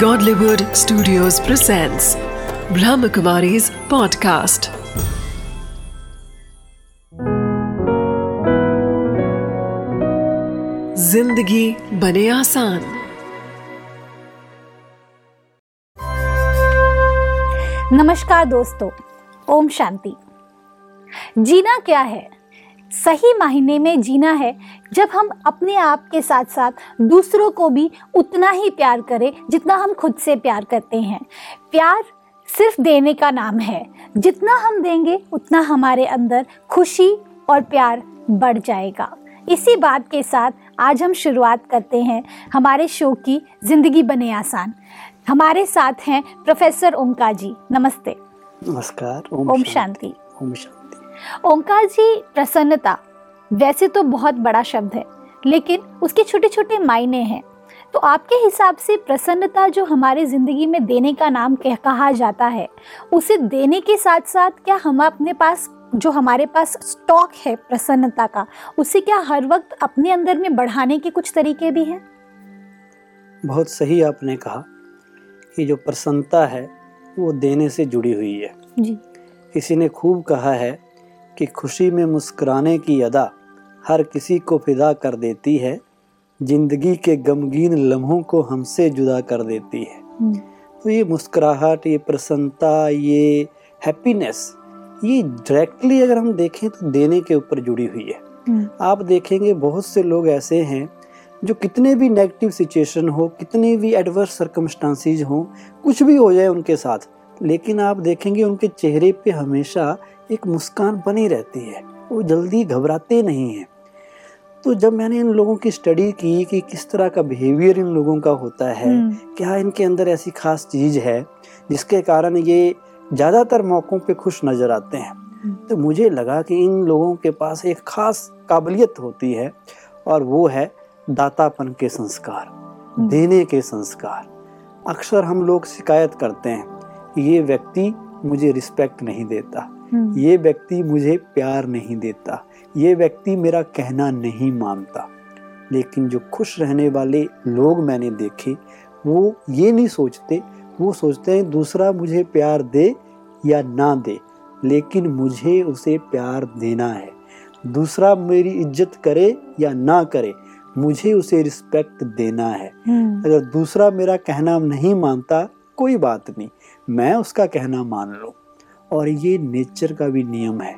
Godlywood Studios presents Brahmakumari's podcast. ज़िंदगी बने आसान नमस्कार दोस्तों ओम शांति जीना क्या है सही मायने में जीना है जब हम अपने आप के साथ साथ दूसरों को भी उतना ही प्यार करें जितना हम खुद से प्यार करते हैं। प्यार सिर्फ़ देने का नाम है। जितना हम देंगे उतना हमारे अंदर खुशी और प्यार बढ़ जाएगा। इसी बात के साथ आज हम शुरुआत करते हैं हमारे शो की ज़िंदगी बने आसान। हमारे साथ हैं प्रोफेसर ओमका जी। नमस्ते। नमस्कार ओम शांति। ओम शांति। ओंकार जी प्रसन्नता वैसे तो बहुत बड़ा शब्द है लेकिन उसके छोटे छोटे मायने हैं। तो आपके हिसाब से प्रसन्नता जो हमारी ज़िंदगी में देने का नाम कह कहा जाता है उसे देने के साथ साथ क्या हम अपने पास जो हमारे पास स्टॉक है प्रसन्नता का उसे क्या हर वक्त अपने अंदर में बढ़ाने के कुछ तरीके भी हैं? बहुत सही आपने कहा कि जो प्रसन्नता है वो देने से जुड़ी हुई है। जी। किसी ने खूब कहा है कि खुशी में मुस्कुराने की अदा हर किसी को फिदा कर देती है। ज़िंदगी के गमगीन लम्हों को हमसे जुदा कर देती है। हम्म, तो ये मुस्कुराहट ये प्रसन्नता ये हैप्पीनेस ये डायरेक्टली अगर हम देखें तो देने के ऊपर जुड़ी हुई है। हम्म, आप देखेंगे बहुत से लोग ऐसे हैं जो कितने भी नेगेटिव सिचुएशन हो कितने भी एडवर्स सर्कमस्टांसिस हो कुछ भी हो जाए उनके साथ लेकिन आप देखेंगे उनके चेहरे पे हमेशा एक मुस्कान बनी रहती है। वो जल्दी घबराते नहीं हैं। तो जब मैंने इन लोगों की स्टडी की कि किस तरह का बिहेवियर इन लोगों का होता है हम्म, क्या इनके अंदर ऐसी खास चीज़ है जिसके कारण ये ज़्यादातर मौक़ों पे खुश नज़र आते हैं। तो मुझे लगा कि इन लोगों के पास एक खास काबिलियत होती है और वो है दातापन के संस्कार देने के संस्कार। अक्सर हम लोग शिकायत करते हैं कि ये व्यक्ति मुझे रिस्पेक्ट नहीं देता। हम्म, ये व्यक्ति मुझे प्यार नहीं देता ये व्यक्ति मेरा कहना नहीं मानता। लेकिन जो खुश रहने वाले लोग मैंने देखे वो ये नहीं सोचते वो सोचते हैं दूसरा मुझे प्यार दे या ना दे लेकिन मुझे उसे प्यार देना है। दूसरा मेरी इज़्ज़त करे या ना करे मुझे उसे रिस्पेक्ट देना है। हम्म, अगर दूसरा मेरा कहना नहीं मानता कोई बात नहीं मैं उसका कहना मान लूँ। और ये नेचर का भी नियम है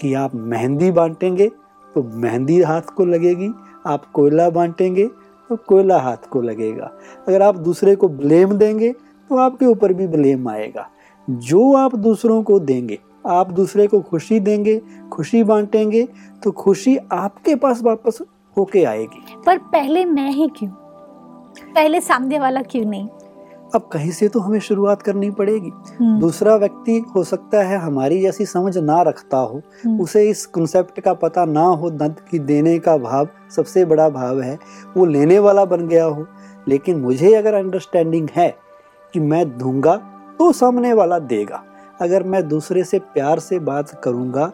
कि आप मेहंदी बांटेंगे तो मेहंदी हाथ को लगेगी, आप कोयला बांटेंगे तो कोयला हाथ को लगेगा। अगर आप दूसरे को ब्लेम देंगे तो आपके ऊपर भी ब्लेम आएगा। जो आप दूसरों को देंगे, आप दूसरे को खुशी देंगे, खुशी बांटेंगे तो खुशी आपके पास वापस होके आएगी। पर पहले मैं ही क्यों? पहले सामने वाला क्यों नहीं? अब कहीं से तो हमें शुरुआत करनी पड़ेगी। हम्म, दूसरा व्यक्ति हो सकता है हमारी जैसी समझ ना रखता हो हम्म, उसे इस कंसेप्ट का पता ना हो दंत की देने का भाव सबसे बड़ा भाव है वो लेने वाला बन गया हो। लेकिन मुझे अगर अंडरस्टैंडिंग है कि मैं दूँगा तो सामने वाला देगा। अगर मैं दूसरे से प्यार से बात करूँगा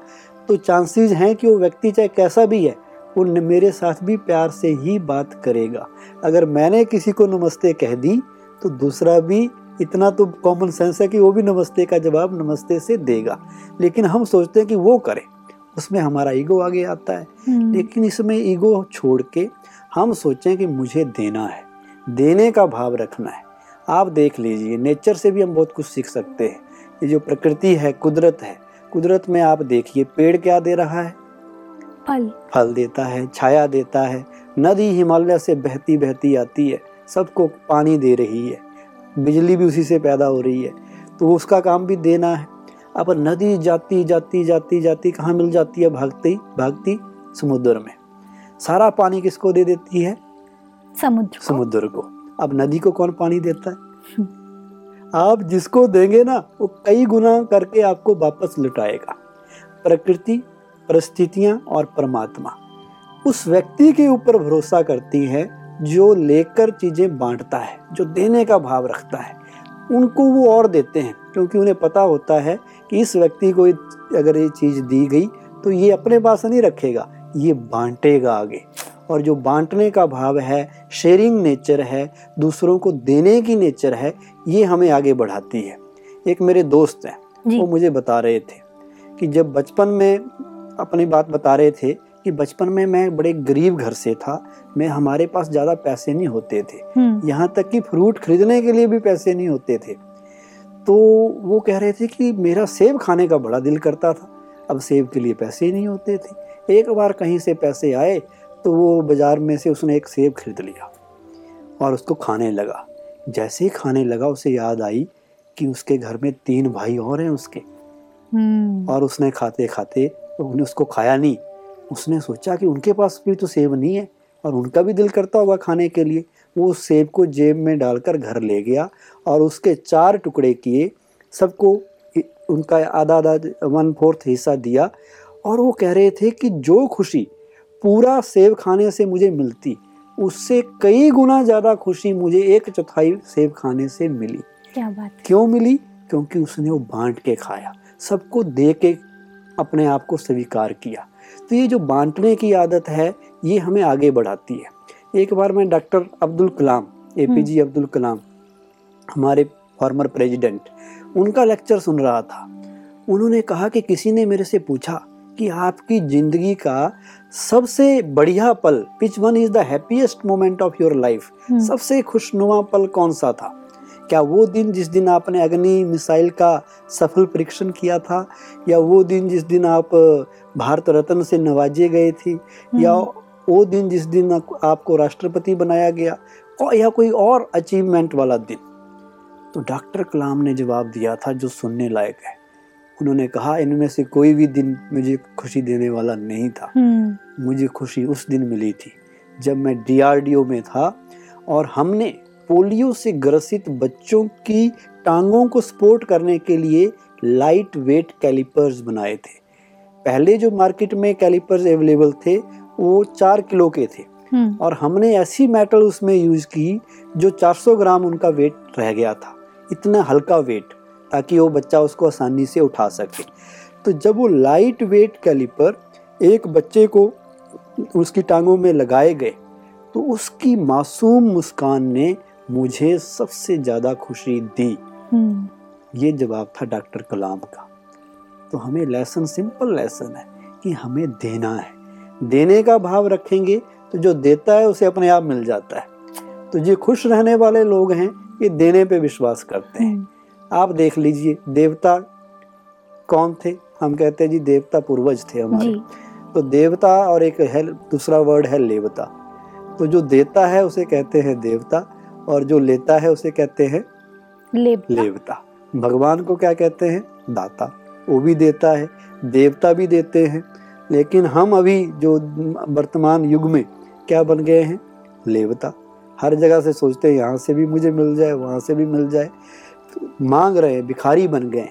तो चांसेस हैं कि वो व्यक्ति चाहे कैसा भी है वो मेरे साथ भी प्यार से ही बात करेगा। अगर मैंने किसी को नमस्ते कह दी तो दूसरा भी इतना तो कॉमन सेंस है कि वो भी नमस्ते का जवाब नमस्ते से देगा। लेकिन हम सोचते हैं कि वो करे उसमें हमारा ईगो आगे आता है। हम्म, लेकिन इसमें ईगो छोड़ के हम सोचें कि मुझे देना है देने का भाव रखना है। आप देख लीजिए नेचर से भी हम बहुत कुछ सीख सकते हैं। ये जो प्रकृति है कुदरत है कुदरत में आप देखिए पेड़ क्या दे रहा है? फल। फल देता है छाया देता है। नदी हिमालय से बहती बहती आती है। सबको पानी दे रही है। बिजली भी उसी से पैदा हो रही है। तो उसका काम भी देना है। अब नदी जाती जाती जाती जाती कहाँ मिल जाती है भागती भागती समुद्र में। सारा पानी किसको दे देती है? समुद्र को। समुद्र को। अब नदी को कौन पानी देता है? आप जिसको देंगे ना वो कई गुना करके आपको वापस लुटाएगा। प्रकृति परिस्थितियाँ और परमात्मा। उस व्यक्ति के ऊपर भरोसा करती हैं जो लेकर चीज़ें बांटता है जो देने का भाव रखता है उनको वो और देते हैं क्योंकि उन्हें पता होता है कि इस व्यक्ति को अगर ये चीज़ दी गई तो ये अपने पास नहीं रखेगा ये बांटेगा आगे। और जो बांटने का भाव है शेयरिंग नेचर है दूसरों को देने की नेचर है ये हमें आगे बढ़ाती है। एक मेरे दोस्त हैं वो मुझे बता रहे थे कि जब बचपन में अपनी बात बता रहे थे कि बचपन में मैं बड़े गरीब घर से था मैं हमारे पास ज़्यादा पैसे नहीं होते थे। हम्म। यहाँ तक कि फ्रूट खरीदने के लिए भी पैसे नहीं होते थे। तो वो कह रहे थे कि मेरा सेब खाने का बड़ा दिल करता था। अब सेब के लिए पैसे ही नहीं होते थे। एक बार कहीं से पैसे आए तो वो बाज़ार में से उसने एक सेब खरीद लिया और उसको खाने लगा। जैसे ही खाने लगा उसे याद आई कि उसके घर में तीन भाई और हैं उसके। हम्म। और उसने खाते खाते उन्हें उसको खाया नहीं। उसने सोचा कि उनके पास भी तो सेब नहीं है और उनका भी दिल करता होगा खाने के लिए। वो उस सेब को जेब में डालकर घर ले गया और उसके चार टुकड़े किए। सबको उनका आधा आधा वन फोर्थ हिस्सा दिया और वो कह रहे थे कि जो खुशी पूरा सेब खाने से मुझे मिलती उससे कई गुना ज़्यादा खुशी मुझे एक चौथाई सेब खाने से मिली। क्या बात क्यों मिली? क्योंकि उसने वो बांट के खाया। सबको दे के अपने आप को स्वीकार किया। तो ये जो बांटने की आदत है ये हमें आगे बढ़ाती है। एक बार मैं doctor Abdul Kalam A P J Abdul Kalam हमारे फॉर्मर प्रेसिडेंट उनका लेक्चर सुन रहा था। उन्होंने कहा कि किसी ने मेरे से पूछा कि आपकी ज़िंदगी का सबसे बढ़िया पल which one is the happiest moment of your life hmm. सबसे खुशनुमा पल कौन सा था? क्या वो दिन जिस दिन आपने अग्नि मिसाइल का सफल परीक्षण किया था या वो दिन जिस दिन आप भारत रत्न से नवाजे गए थे या वो दिन जिस दिन आपको राष्ट्रपति बनाया गया और या कोई और अचीवमेंट वाला दिन? तो डॉक्टर कलाम ने जवाब दिया था जो सुनने लायक है। उन्होंने कहा इनमें से कोई भी दिन मुझे खुशी देने वाला नहीं था। हम्म। मुझे खुशी उस दिन मिली थी जब मैं डीआरडीओ में था और हमने पोलियो से ग्रसित बच्चों की टांगों को सपोर्ट करने के लिए लाइट वेट कैलिपर्स बनाए थे। पहले जो मार्केट में कैलिपर्स अवेलेबल थे वो चार किलो के थे। हम्म। और हमने ऐसी मेटल उसमें यूज़ की जो 400 ग्राम उनका वेट रह गया था। इतना हल्का वेट ताकि वो बच्चा उसको आसानी से उठा सके। तो जब वो लाइट वेट कैलिपर एक बच्चे को उसकी टांगों में लगाए गए तो उसकी मासूम मुस्कान ने मुझे सबसे ज़्यादा खुशी दी। हम्म। ये जवाब था डॉक्टर कलाम का। तो हमें लेसन सिंपल लेसन है कि हमें देना है। देने का भाव रखेंगे तो जो देता है उसे अपने आप मिल जाता है। तो ये खुश रहने वाले लोग हैं ये देने पे विश्वास करते हैं। हम्म, आप देख लीजिए देवता कौन थे? हम कहते हैं जी देवता पूर्वज थे हमारे। तो देवता और एक है दूसरा वर्ड है लेवता। तो जो देता है उसे कहते हैं देवता। और जो लेता है उसे कहते हैं लेपता। लेवता। भगवान को क्या कहते हैं? दाता। वो भी देता है देवता भी देते हैं। लेकिन हम अभी जो वर्तमान युग में क्या बन गए हैं? लेवता। हर जगह से सोचते हैं यहाँ से भी मुझे मिल जाए वहाँ से भी मिल जाए। तो मांग रहे हैं भिखारी बन गए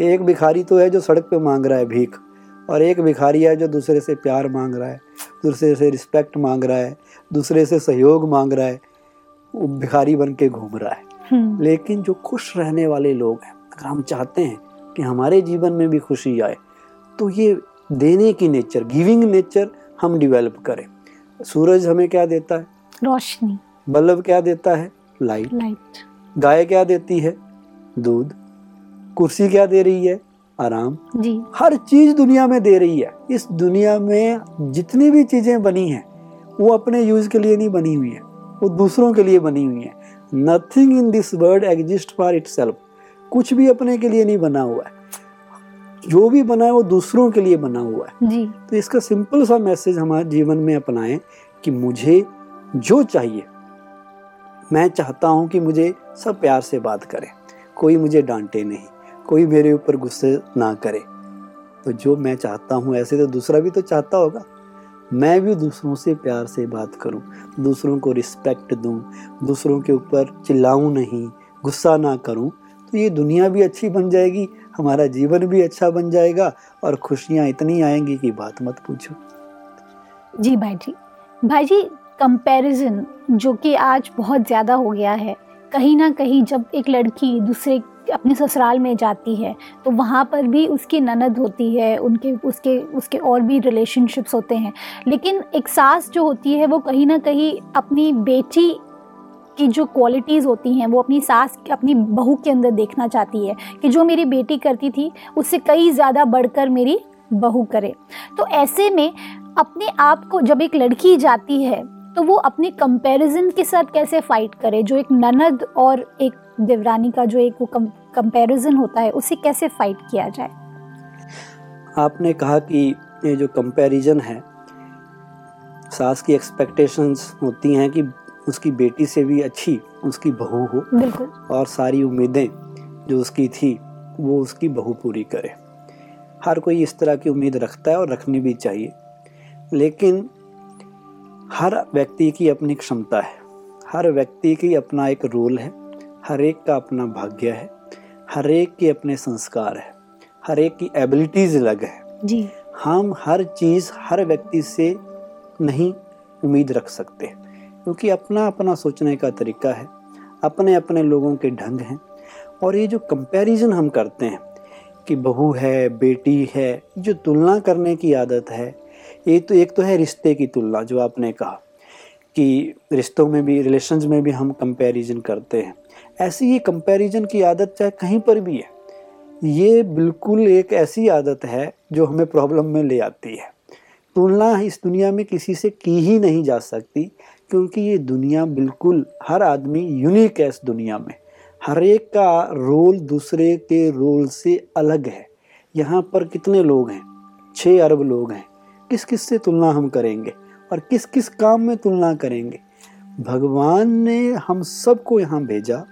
एक भिखारी तो है जो सड़क पे मांग रहा है भीख और एक भिखारी है जो दूसरे से प्यार मांग रहा है दूसरे से रिस्पेक्ट मांग रहा है दूसरे से सहयोग मांग रहा है। वो भिखारी बन के घूम रहा है। हम्म, लेकिन जो खुश रहने वाले लोग हैं अगर हम चाहते हैं कि हमारे जीवन में भी खुशी आए तो ये देने की नेचर गिविंग नेचर हम डेवलप करें। सूरज हमें क्या देता है? रोशनी। बल्ब क्या देता है? लाइट लाइट गाय क्या देती है? दूध। कुर्सी क्या दे रही है? आराम। जी। हर चीज़ दुनिया में दे रही है। इस दुनिया में जितनी भी चीज़ें बनी हैं वो अपने यूज़ के लिए नहीं बनी हुई है। वो दूसरों के लिए बनी हुई है। Nothing in this world exist for it कुछ भी अपने के लिए नहीं बना हुआ है। जो भी बना है वो दूसरों के लिए बना हुआ है। जी। तो इसका सिंपल सा मैसेज हमारे जीवन में अपनाएँ कि मुझे जो चाहिए मैं चाहता हूँ कि मुझे सब प्यार से बात करें। कोई मुझे डांटे नहीं। कोई मेरे ऊपर गुस्से ना करे। तो जो मैं चाहता हूँ ऐसे तो दूसरा भी तो चाहता होगा। मैं भी दूसरों से प्यार से बात करूँ, दूसरों को रिस्पेक्ट दूँ, दूसरों के ऊपर चिल्लाऊं नहीं, गुस्सा ना करूँ तो ये दुनिया भी अच्छी बन जाएगी, हमारा जीवन भी अच्छा बन जाएगा और खुशियाँ इतनी आएँगी कि बात मत पूछो। जी भाई जी भाई जी कंपैरिजन जो कि आज बहुत ज़्यादा हो गया है कहीं ना कहीं जब एक लड़की दूसरे अपने ससुराल में जाती है तो वहाँ पर भी उसकी ननद होती है, उनके, उसके उसके और भी रिलेशनशिप्स होते हैं। लेकिन एक सास जो होती है, वो कहीं ना कहीं अपनी बेटी की जो क्वालिटीज़ होती हैं, वो अपनी सास, अपनी बहू के अंदर देखना चाहती है कि जो मेरी बेटी करती थी, उससे कई ज़्यादा बढ़कर मेरी बहू करे। तो ऐसे में अपने आप को जब एक लड़की जाती है तो वो अपने कंपैरिजन के साथ कैसे फाइट करे? जो एक ननद और एक देवरानी का जो एक वो कंपैरिजन होता है उसे कैसे फाइट किया जाए? आपने कहा कि ये जो कंपैरिजन है सास की एक्सपेक्टेशंस होती हैं कि उसकी बेटी से भी अच्छी उसकी बहू हो। बिल्कुल। और सारी उम्मीदें जो उसकी थी वो उसकी बहू पूरी करे। हर कोई इस तरह की उम्मीद रखता है और रखनी भी चाहिए। लेकिन हर व्यक्ति की अपनी क्षमता है। हर व्यक्ति की अपना एक रोल है। हर एक का अपना भाग्य है। हर एक के अपने संस्कार है। हर एक की एबिलिटीज अलग है। जी। हम हर चीज़ हर व्यक्ति से नहीं उम्मीद रख सकते। क्योंकि अपना अपना सोचने का तरीका है। अपने अपने लोगों के ढंग हैं। और ये जो कंपैरिजन हम करते हैं कि बहू है बेटी है जो तुलना करने की आदत है ये तो एक तो है रिश्ते की तुलना, जो आपने कहा कि रिश्तों में भी रिलेशंस में भी हम कंपैरिजन करते हैं। ऐसी ये कंपैरिजन की आदत चाहे कहीं पर भी है, ये बिल्कुल एक ऐसी आदत है जो हमें प्रॉब्लम में ले आती है। तुलना इस दुनिया में किसी से की ही नहीं जा सकती, क्योंकि ये दुनिया बिल्कुल, हर आदमी यूनिक है इस दुनिया में। हर एक का रोल दूसरे के रोल से अलग है। यहाँ पर कितने लोग हैं? छः अरब लोग हैं। किस किस से तुलना हम करेंगे और किस किस काम में तुलना करेंगे? भगवान ने हम सबको यहाँ भेजा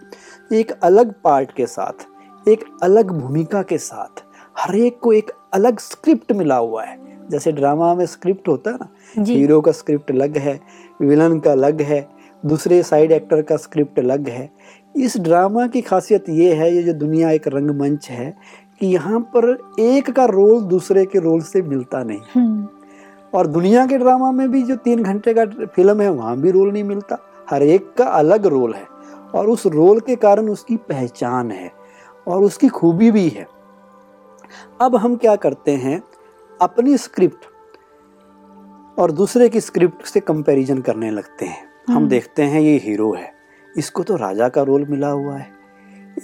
एक अलग पार्ट के साथ एक अलग भूमिका के साथ। हर एक को एक अलग स्क्रिप्ट मिला हुआ है। जैसे ड्रामा में स्क्रिप्ट होता है ना हीरो का स्क्रिप्ट अलग है विलन का अलग है दूसरे साइड एक्टर का स्क्रिप्ट अलग है। इस ड्रामा की खासियत ये है ये जो दुनिया एक रंगमंच है कि यहाँ पर एक का रोल दूसरे के रोल से मिलता नहीं। हम्म, और दुनिया के ड्रामा में भी जो तीन घंटे का फ़िल्म है वहाँ भी रोल नहीं मिलता। हर एक का अलग रोल है और उस रोल के कारण उसकी पहचान है और उसकी खूबी भी है। अब हम क्या करते हैं अपनी स्क्रिप्ट और दूसरे की स्क्रिप्ट से कंपैरिजन करने लगते हैं। हम हम्म। देखते हैं ये हीरो है। इसको तो राजा का रोल मिला हुआ है।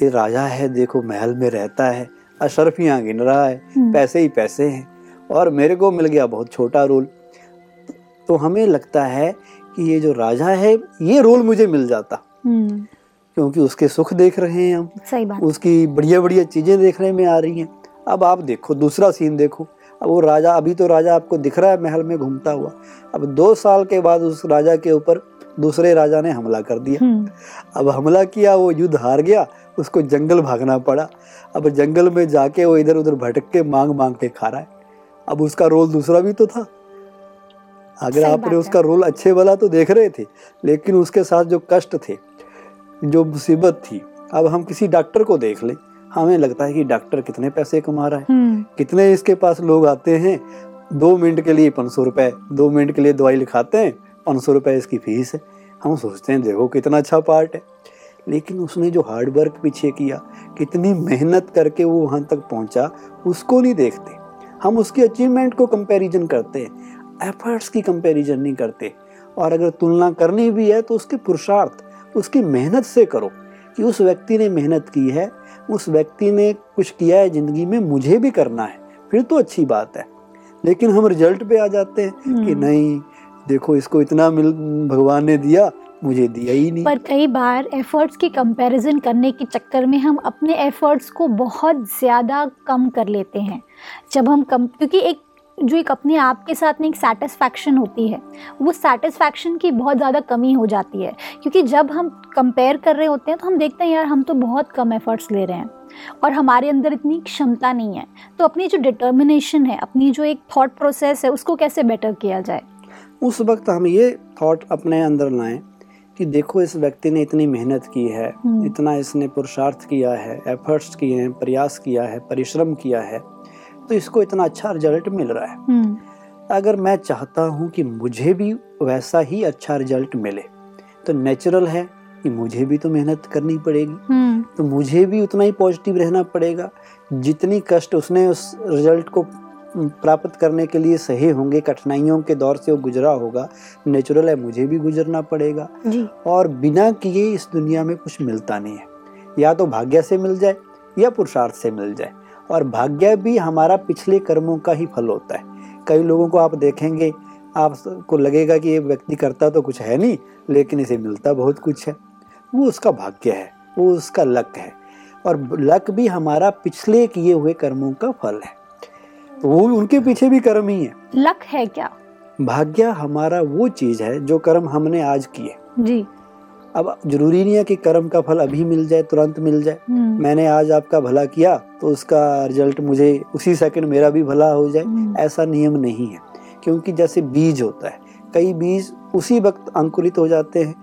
ये राजा है देखो महल में रहता है अशरफियाँ गिन रहा है हम्म, पैसे ही पैसे हैं। और मेरे को मिल गया बहुत छोटा रोल। तो हमें लगता है कि ये जो राजा है ये रोल मुझे मिल जाता। हम्म, क्योंकि उसके सुख देख रहे हैं हम। सही बात। उसकी बढ़िया बढ़िया चीज़ें देखने में आ रही हैं। अब आप देखो दूसरा सीन देखो। अब वो राजा अभी तो राजा आपको दिख रहा है महल में घूमता हुआ। अब दो साल के बाद उस राजा के ऊपर दूसरे राजा ने हमला कर दिया। हम्म, अब हमला किया वो युद्ध हार गया उसको जंगल भागना पड़ा। अब जंगल में जाके वो इधर उधर भटक के मांग मांग के खा रहा है। अब उसका रोल दूसरा भी तो था। अगर आपने उसका रोल अच्छे वाला तो देख रहे थे लेकिन उसके साथ जो कष्ट थे जो मुसीबत थी अब हम किसी डॉक्टर को देख लें। हमें लगता है कि डॉक्टर कितने पैसे कमा रहा है। हम्म, कितने इसके पास लोग आते हैं। दो मिनट के लिए पाँच सौ रुपये दो मिनट के लिए दवाई लिखाते हैं पाँच सौ रुपये इसकी फ़ीस है। हम सोचते हैं देखो कितना अच्छा पार्ट है। लेकिन उसने जो हार्ड वर्क पीछे किया कितनी मेहनत करके वो वहाँ तक पहुँचा उसको नहीं देखते। हम उसकी अचीवमेंट को कंपैरिजन करते हैं। एफर्ट्स की कंपैरिजन नहीं करते। और अगर तुलना करनी भी है तो उसके पुरुषार्थ उसकी मेहनत से करो कि उस व्यक्ति ने मेहनत की है उस व्यक्ति ने कुछ किया है ज़िंदगी में मुझे भी करना है। फिर तो अच्छी बात है। लेकिन हम रिज़ल्ट पे आ जाते हैं कि हम्म। नहीं देखो इसको इतना मिल भगवान ने दिया मुझे दिया ही नहीं। पर कई बार एफर्ट्स की कंपैरिजन करने के चक्कर में हम अपने एफर्ट्स को बहुत ज़्यादा कम कर लेते हैं। जब हम कम क्योंकि एक जो एक अपने आप के साथ में एक सेटिस्फैक्शन होती है वो सेटिस्फैक्शन की बहुत ज़्यादा कमी हो जाती है। क्योंकि जब हम कंपेयर कर रहे होते हैं तो हम देखते हैं यार हम तो बहुत कम एफर्ट्स ले रहे हैं और हमारे अंदर इतनी क्षमता नहीं है। तो अपनी जो डिटर्मिनेशन है अपनी जो एक थॉट प्रोसेस है उसको कैसे बेटर किया जाए? उस वक्त हम ये थॉट अपने अंदर लाएँ। कि देखो इस व्यक्ति ने इतनी मेहनत की है हम्म। इतना इसने पुरुषार्थ किया है एफर्ट्स किए हैं प्रयास किया है परिश्रम किया है तो इसको इतना अच्छा रिज़ल्ट मिल रहा है। हम्म, अगर मैं चाहता हूँ कि मुझे भी वैसा ही अच्छा रिज़ल्ट मिले तो नेचुरल है कि मुझे भी तो मेहनत करनी पड़ेगी। हम्म। तो मुझे भी उतना ही पॉजिटिव रहना पड़ेगा। जितनी कष्ट उसने उस रिज़ल्ट को प्राप्त करने के लिए सहे होंगे कठिनाइयों के दौर से वो गुजरा होगा नेचुरल है मुझे भी गुजरना पड़ेगा। जी। और बिना किए इस दुनिया में कुछ मिलता नहीं है। या तो भाग्य से मिल जाए या पुरुषार्थ से मिल जाए। और भाग्य भी हमारा पिछले कर्मों का ही फल होता है। कई लोगों को आप देखेंगे आपको लगेगा कि ये व्यक्ति करता तो कुछ है नहीं लेकिन इसे मिलता बहुत कुछ है। वो उसका भाग्य है वो उसका लक है। और लक भी हमारा पिछले किए हुए कर्मों का फल है। तो वो उनके पीछे भी कर्म ही है। लक है क्या? भाग्य हमारा वो चीज़ है जो कर्म हमने आज किए। जी। अब ज़रूरी नहीं है कि कर्म का फल अभी मिल जाए तुरंत मिल जाए। हम्म। मैंने आज आपका भला किया तो उसका रिज़ल्ट मुझे उसी सेकंड मेरा भी भला हो जाए। हम्म, ऐसा नियम नहीं है क्योंकि जैसे बीज होता है कई बीज उसी वक्त अंकुरित हो जाते हैं।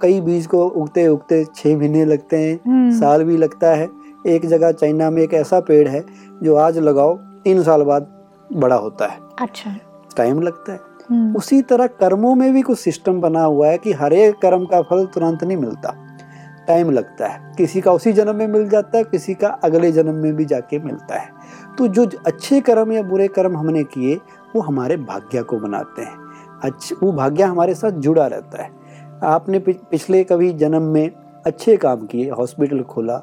कई बीज को उगते उगते छः महीने लगते हैं हम्म, साल भी लगता है। एक जगह चाइना में एक ऐसा पेड़ है जो आज लगाओ तीन साल बाद बड़ा होता है। अच्छा। टाइम लगता है। हम्म, उसी तरह कर्मों में भी कुछ सिस्टम बना हुआ है कि हर एक कर्म का फल तुरंत नहीं मिलता। टाइम लगता है। किसी का उसी जन्म में मिल जाता है किसी का अगले जन्म में भी जाके मिलता है। तो जो अच्छे कर्म या बुरे कर्म हमने किए वो हमारे भाग्य को बनाते हैं। अच्छे वो भाग्य हमारे साथ जुड़ा रहता है। आपने पिछले कभी जन्म में अच्छे काम किए हॉस्पिटल खोला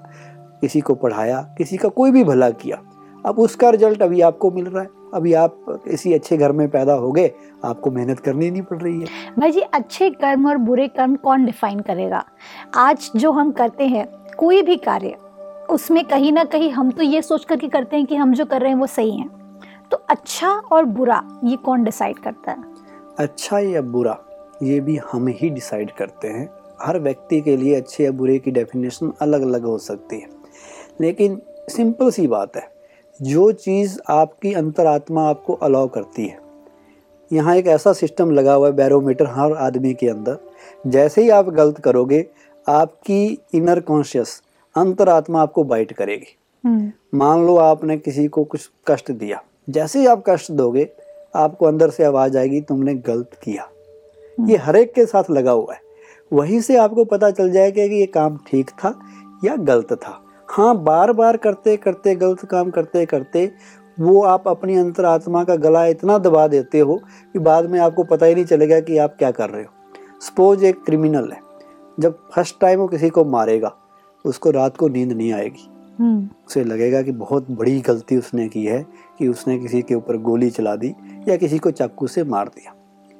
किसी को पढ़ाया किसी का कोई भी भला किया अब उसका रिज़ल्ट अभी आपको मिल रहा है। अभी आप किसी अच्छे घर में पैदा हो गए आपको मेहनत करनी नहीं पड़ रही है। भाई जी अच्छे कर्म और बुरे कर्म कौन डिफाइन करेगा? आज जो हम करते हैं कोई भी कार्य उसमें कहीं ना कहीं हम तो ये सोच करके करते हैं कि हम जो कर रहे हैं वो सही है। तो अच्छा और बुरा ये कौन डिसाइड करता है? अच्छा या बुरा ये भी हम ही डिसाइड करते हैं। हर व्यक्ति के लिए अच्छे या बुरे की डेफिनेशन अलग अलग हो सकती है। लेकिन सिंपल सी बात है जो चीज़ आपकी अंतरात्मा आपको अलाउ करती है। यहाँ एक ऐसा सिस्टम लगा हुआ है बैरोमीटर हर आदमी के अंदर। जैसे ही आप गलत करोगे आपकी इनर कॉन्शियस अंतरात्मा आपको बाइट करेगी। हम्म, मान लो आपने किसी को कुछ कष्ट दिया। जैसे ही आप कष्ट दोगे आपको अंदर से आवाज़ आएगी तुमने गलत किया। ये हर एक के साथ लगा हुआ है। वहीं से आपको पता चल जाएगा कि ये काम ठीक था या गलत था। हाँ बार बार करते करते गलत काम करते करते वो आप अपनी अंतरात्मा का गला इतना दबा देते हो कि बाद में आपको पता ही नहीं चलेगा कि आप क्या कर रहे हो। सपोज़ एक क्रिमिनल है जब फ़र्स्ट टाइम वो किसी को मारेगा उसको रात को नींद नहीं आएगी। हम्म, उसे लगेगा कि बहुत बड़ी गलती उसने की है कि उसने किसी के ऊपर गोली चला दी या किसी को चाकू से मार दिया।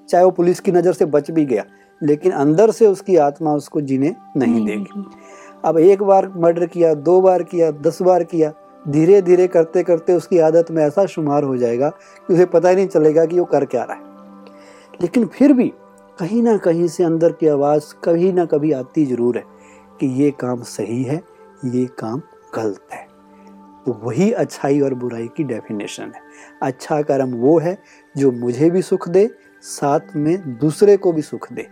चाहे वो पुलिस की नज़र से बच भी गया लेकिन अंदर से उसकी आत्मा उसको जीने नहीं देगी। अब एक बार मर्डर किया, दो बार किया, दस बार किया, धीरे धीरे करते करते उसकी आदत में ऐसा शुमार हो जाएगा कि उसे पता ही नहीं चलेगा कि वो कर क्या रहा है। लेकिन फिर भी कहीं ना कहीं से अंदर की आवाज़ कभी ना कभी आती ज़रूर है कि ये काम सही है, ये काम गलत है। तो वही अच्छाई और बुराई की डेफिनेशन है। अच्छा कर्म वो है जो मुझे भी सुख दे, साथ में दूसरे को भी सुख दे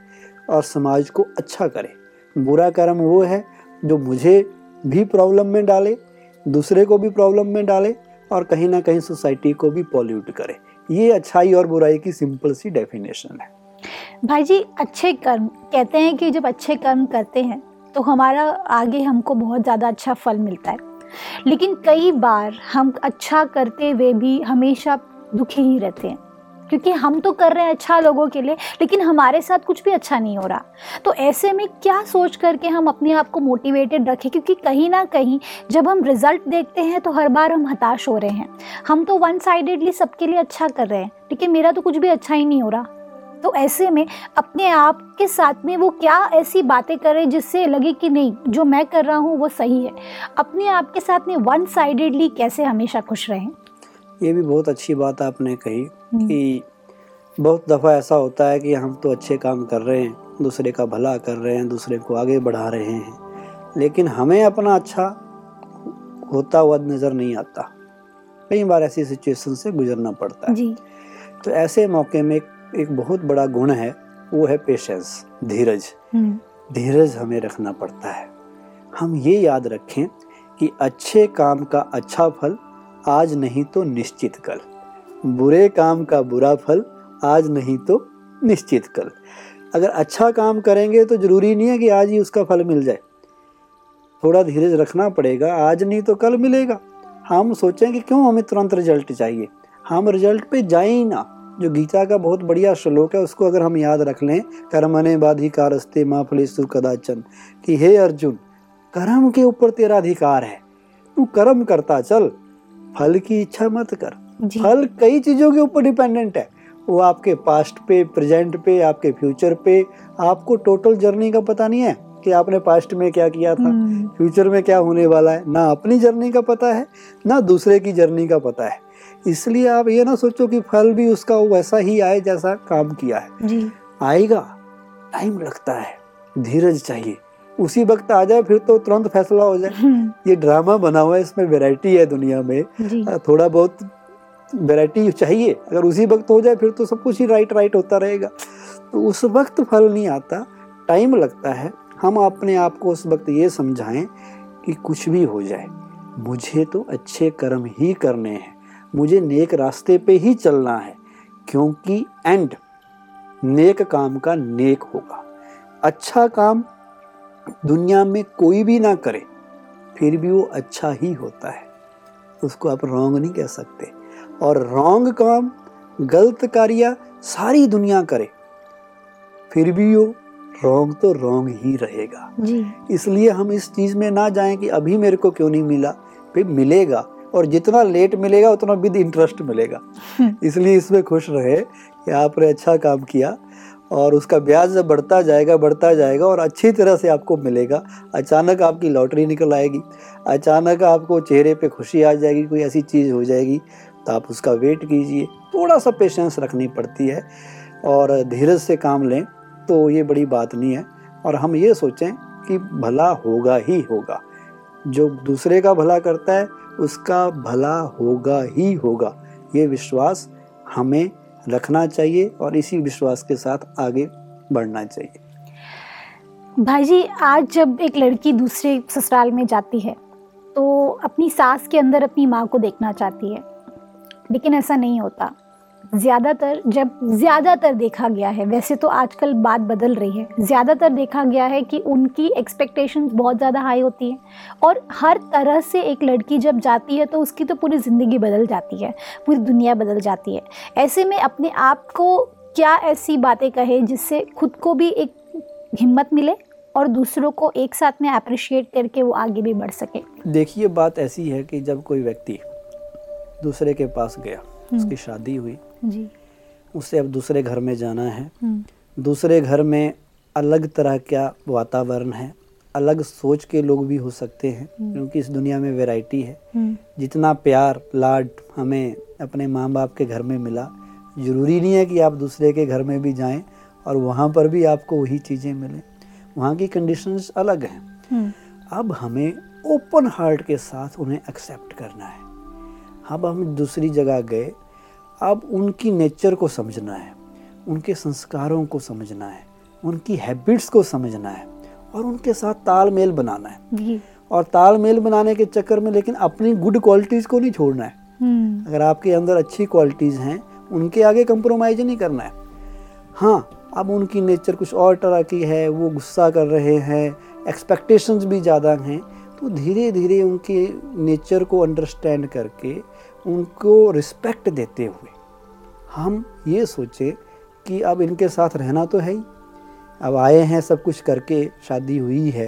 और समाज को अच्छा करे। बुरा कर्म वो है जो मुझे भी प्रॉब्लम में डाले, दूसरे को भी प्रॉब्लम में डाले और कहीं ना कहीं सोसाइटी को भी पॉल्यूट करे। ये अच्छाई और बुराई की सिंपल सी डेफिनेशन है। भाई जी, अच्छे कर्म, कहते हैं कि जब अच्छे कर्म करते हैं तो हमारा आगे हमको बहुत ज़्यादा अच्छा फल मिलता है। लेकिन कई बार हम अच्छा करते हुए भी हमेशा दुखी ही रहते हैं। क्योंकि हम तो कर रहे हैं अच्छा लोगों के लिए, लेकिन हमारे साथ कुछ भी अच्छा नहीं हो रहा। तो ऐसे में क्या सोच करके हम अपने आप को मोटिवेटेड रखें? क्योंकि कहीं ना कहीं जब हम रिज़ल्ट देखते हैं तो हर बार हम हताश हो रहे हैं। हम तो वन साइडेडली सबके लिए अच्छा कर रहे हैं, लेकिन मेरा तो कुछ भी अच्छा ही नहीं हो रहा। तो ऐसे में अपने आप के साथ में वो क्या ऐसी बातें करें जिससे लगे कि नहीं, जो मैं कर रहा हूँ, वो सही है? अपने आप के साथ में वन साइडेडली कैसे हमेशा खुश रहें? ये भी बहुत अच्छी बात आपने कही कि बहुत दफ़ा ऐसा होता है कि हम तो अच्छे काम कर रहे हैं दूसरे का भला कर रहे हैं दूसरे को आगे बढ़ा रहे हैं। लेकिन हमें अपना अच्छा होता हुआ नज़र नहीं आता। कई बार ऐसी सिचुएशन से गुजरना पड़ता है। जी। तो ऐसे मौके में एक, एक बहुत बड़ा गुण है वो है पेशेंस धीरज। हम्म, धीरज हमें रखना पड़ता है। हम ये याद रखें कि अच्छे काम का अच्छा फल आज नहीं तो निश्चित कल। बुरे काम का बुरा फल आज नहीं तो निश्चित कल। अगर अच्छा काम करेंगे तो ज़रूरी नहीं है कि आज ही उसका फल मिल जाए। थोड़ा धीरज रखना पड़ेगा, आज नहीं तो कल मिलेगा। हम सोचें कि क्यों हमें तुरंत रिज़ल्ट चाहिए? हम रिज़ल्ट पे जाए ही ना। जो गीता का बहुत बढ़िया श्लोक है, उसको अगर हम याद रख लें कर्मने बाधिकारस्ते माँ फलेशु कदाचन। कि हे अर्जुन, कर्म के ऊपर तेरा अधिकार है। तू कर्म करता चल फल की इच्छा मत कर। फल कई चीज़ों के ऊपर डिपेंडेंट है। वो आपके पास्ट पे प्रेजेंट पे आपके फ्यूचर पे आपको टोटल जर्नी का पता नहीं है कि आपने पास्ट में क्या किया था हम्म, फ्यूचर में क्या होने वाला है। ना अपनी जर्नी का पता है ना दूसरे की जर्नी का पता है। इसलिए आप ये ना सोचो कि फल भी उसका वैसा ही आए जैसा काम किया है। जी। आएगा टाइम लगता है। धीरज चाहिए। उसी वक्त आ जाए फिर तो तुरंत फैसला हो जाए। हम्म, ये ड्रामा बना हुआ है इसमें वैरायटी है दुनिया में। थोड़ा बहुत वैरायटी चाहिए। अगर उसी वक्त हो जाए फिर तो सब कुछ ही राइट राइट होता रहेगा। तो उस वक्त फल नहीं आता टाइम लगता है। हम अपने आप को उस वक्त ये समझाएँ कि कुछ भी हो जाए मुझे तो अच्छे कर्म ही करने हैं। मुझे नेक रास्ते पे ही चलना है क्योंकि एंड नेक काम का नेक होगा। अच्छा काम दुनिया में कोई भी ना करे फिर भी वो अच्छा ही होता है। उसको आप रॉन्ग नहीं कह सकते। और रॉन्ग काम गलत कार्य सारी दुनिया करे फिर भी वो रॉन्ग तो रॉन्ग ही रहेगा। जी। इसलिए हम इस चीज़ में ना जाएँ कि अभी मेरे को क्यों नहीं मिला फिर मिलेगा। और जितना लेट मिलेगा उतना विद इंटरेस्ट मिलेगा। इसलिए इसमें खुश रहे कि आपने अच्छा काम किया और उसका ब्याज बढ़ता जाएगा बढ़ता जाएगा और अच्छी तरह से आपको मिलेगा। अचानक आपकी लॉटरी निकल आएगी। अचानक आपको चेहरे पे खुशी आ जाएगी, कोई ऐसी चीज़ हो जाएगी तो आप उसका वेट कीजिए। थोड़ा सा पेशेंस रखनी पड़ती है और धीरज से काम लें तो ये बड़ी बात नहीं है। और हम ये सोचें कि भला होगा ही होगा। जो दूसरे का भला करता है, उसका भला होगा ही होगा। ये विश्वास हमें रखना चाहिए और इसी विश्वास के साथ आगे बढ़ना चाहिए। भाई जी, आज जब एक लड़की दूसरे ससुराल में जाती है तो अपनी सास के अंदर अपनी माँ को देखना चाहती है। लेकिन ऐसा नहीं होता। ज़्यादातर जब ज़्यादातर देखा गया है वैसे तो आजकल बात बदल रही है ज़्यादातर देखा गया है कि उनकी एक्सपेक्टेशंस बहुत ज़्यादा हाई होती हैं और हर तरह से एक लड़की जब जाती है तो उसकी तो पूरी ज़िंदगी बदल जाती है पूरी दुनिया बदल जाती है। ऐसे में अपने आप को क्या ऐसी बातें कहे जिससे खुद को भी एक हिम्मत मिले और दूसरों को एक साथ में अप्रिशिएट करके वो आगे भी बढ़ सके? देखिए बात ऐसी है कि जब कोई व्यक्ति दूसरे के पास गया उसकी शादी हुई जी। उसे अब दूसरे घर में जाना है। हम्म, दूसरे घर में अलग तरह का वातावरण है। अलग सोच के लोग भी हो सकते हैं क्योंकि इस दुनिया में वैरायटी है। हम्म, जितना प्यार लाड हमें अपने माँ बाप के घर में मिला ज़रूरी नहीं है कि आप दूसरे के घर में भी जाएँ और वहाँ पर भी आपको वही चीज़ें मिलें। वहाँ की कंडीशंस अलग हैं। हम्म, अब हमें ओपन हार्ट के साथ उन्हें एक्सेप्ट करना है। अब हम दूसरी जगह गए अब उनकी नेचर को समझना है उनके संस्कारों को समझना है उनकी हैबिट्स को समझना है और उनके साथ तालमेल बनाना है। और तालमेल बनाने के चक्कर में लेकिन अपनी गुड क्वालिटीज़ को नहीं छोड़ना है। हम्म, अगर आपके अंदर अच्छी क्वालिटीज़ हैं उनके आगे कंप्रोमाइज नहीं करना है। हाँ अब उनकी नेचर कुछ और तरह की है वो गुस्सा कर रहे हैं एक्सपेक्टेशंस भी ज़्यादा हैं। तो धीरे धीरे उनके नेचर को अंडरस्टैंड करके उनको रिस्पेक्ट देते हुए हम ये सोचे कि अब इनके साथ रहना तो है ही। अब आए हैं सब कुछ करके शादी हुई है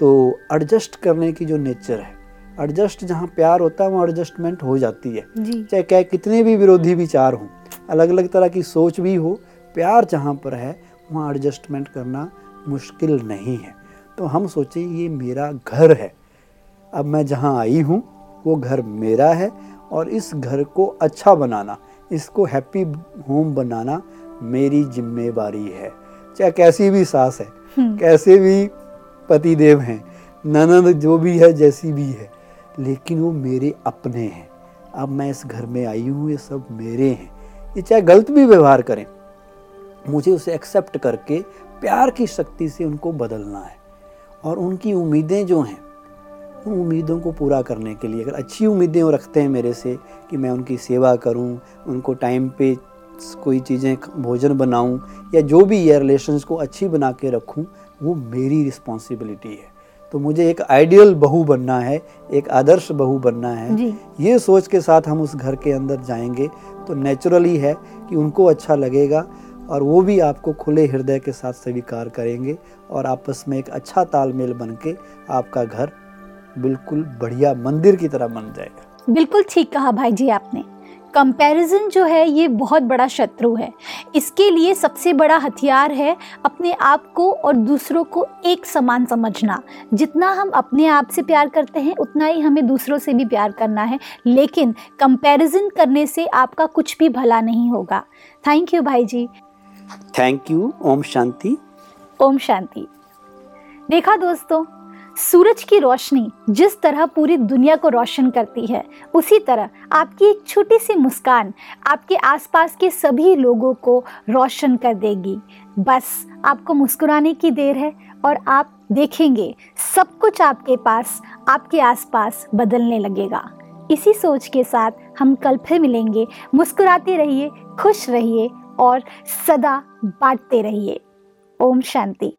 तो एडजस्ट करने की जो नेचर है एडजस्ट जहाँ प्यार होता है वहाँ एडजस्टमेंट हो जाती है। चाहे क्या कितने भी विरोधी विचार हों अलग अलग तरह की सोच भी हो प्यार जहाँ पर है वहाँ एडजस्टमेंट करना मुश्किल नहीं है। तो हम सोचें ये मेरा घर है अब मैं जहाँ आई हूँ वो घर मेरा है और इस घर को अच्छा बनाना इसको हैप्पी होम बनाना मेरी जिम्मेवारी है। चाहे कैसी भी सास है हम्म, कैसे भी पति देव हैं ननद जो भी है जैसी भी है लेकिन वो मेरे अपने हैं। अब मैं इस घर में आई हूँ ये सब मेरे हैं। ये चाहे गलत भी व्यवहार करें मुझे उसे एक्सेप्ट करके प्यार की शक्ति से उनको बदलना है। और उनकी उम्मीदें जो हैं उन उम्मीदों को पूरा करने के लिए अगर अच्छी उम्मीदें वो रखते हैं मेरे से कि मैं उनकी सेवा करूँ, उनको टाइम पे कोई चीज़ें भोजन बनाऊँ या जो भी ये रिलेशंस को अच्छी बना के रखूँ वो मेरी रिस्पॉन्सिबिलिटी है। तो मुझे एक आइडियल बहू बनना है एक आदर्श बहू बनना है। ये सोच के साथ हम उस घर के अंदर जाएँगे तो नेचुरली है कि उनको अच्छा लगेगा और वो भी आपको खुले हृदय के साथ स्वीकार करेंगे और आपस में एक अच्छा तालमेल बन के आपका घर बिल्कुल बढ़िया मंदिर की तरह बन जाएगा। बिल्कुल ठीक कहा भाई जी आपने। कंपैरिजन जो है ये बहुत बड़ा शत्रु है। इसके लिए सबसे बड़ा हथियार है अपने आप को और दूसरों को एक समान समझना। जितना हम अपने आप से प्यार करते हैं उतना ही हमें दूसरों से भी प्यार करना है। लेकिन कंपैरिजन करने से आपका कुछ भी भला नहीं होगा। थैंक यू भाई जी थैंक यू ओम शांति। ओम शांति। देखा दोस्तों सूरज की रोशनी जिस तरह पूरी दुनिया को रोशन करती है, उसी तरह आपकी एक छोटी सी मुस्कान आपके आसपास के सभी लोगों को रोशन कर देगी। बस आपको मुस्कुराने की देर है और आप देखेंगे सब कुछ आपके पास, आपके आसपास बदलने लगेगा। इसी सोच के साथ हम कल फिर मिलेंगे। मुस्कुराते रहिए, खुश रहिए और सदा बांटते रहिए। ओम शांति।